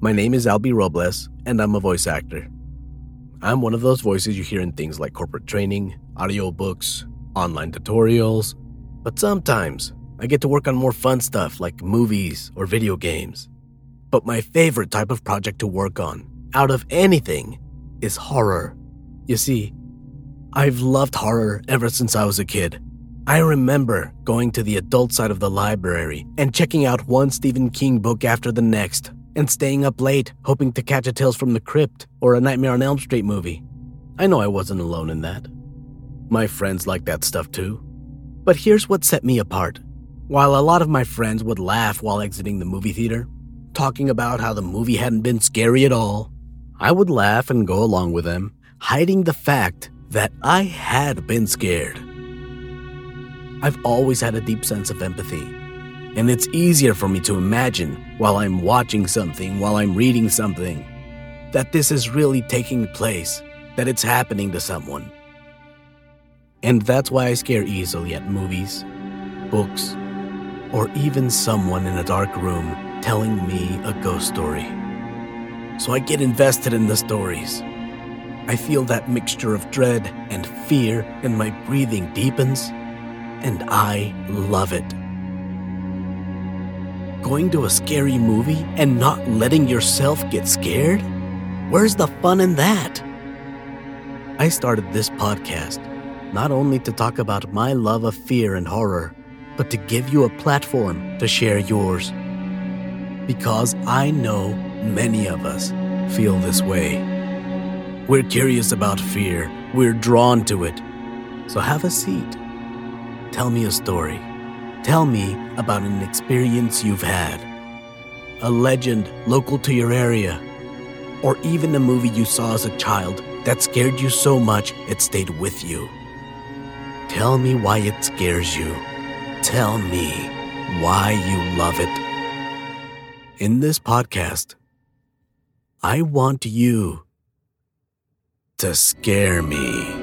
My name is Albie Robles, and I'm a voice actor. I'm one of those voices you hear in things like corporate training, audiobooks, online tutorials, but sometimes I get to work on more fun stuff like movies or video games. But my favorite type of project to work on, out of anything, is horror. You see, I've loved horror ever since I was a kid. I remember going to the adult side of the library and checking out one Stephen King book after the next, and staying up late hoping to catch a Tales from the Crypt or a Nightmare on Elm Street movie. I know I wasn't alone in that. My friends liked that stuff too. But here's what set me apart. While a lot of my friends would laugh while exiting the movie theater, talking about how the movie hadn't been scary at all, I would laugh and go along with them, hiding the fact that I had been scared. I've always had a deep sense of empathy, and it's easier for me to imagine while I'm watching something, while I'm reading something, that this is really taking place, that it's happening to someone. And that's why I scare easily at movies, books, or even someone in a dark room telling me a ghost story. So I get invested in the stories. I feel that mixture of dread and fear, and my breathing deepens and I love it. Going to a scary movie and not letting yourself get scared? Where's the fun in that? I started this podcast not only to talk about my love of fear and horror, but to give you a platform to share yours. Because I know many of us feel this way. We're curious about fear, we're drawn to it. So have a seat Tell me a story. Tell me about an experience you've had. A legend local to your area. Or even a movie you saw as a child that scared you so much it stayed with you. Tell me why it scares you. Tell me why you love it. In this podcast, I want you to scare me.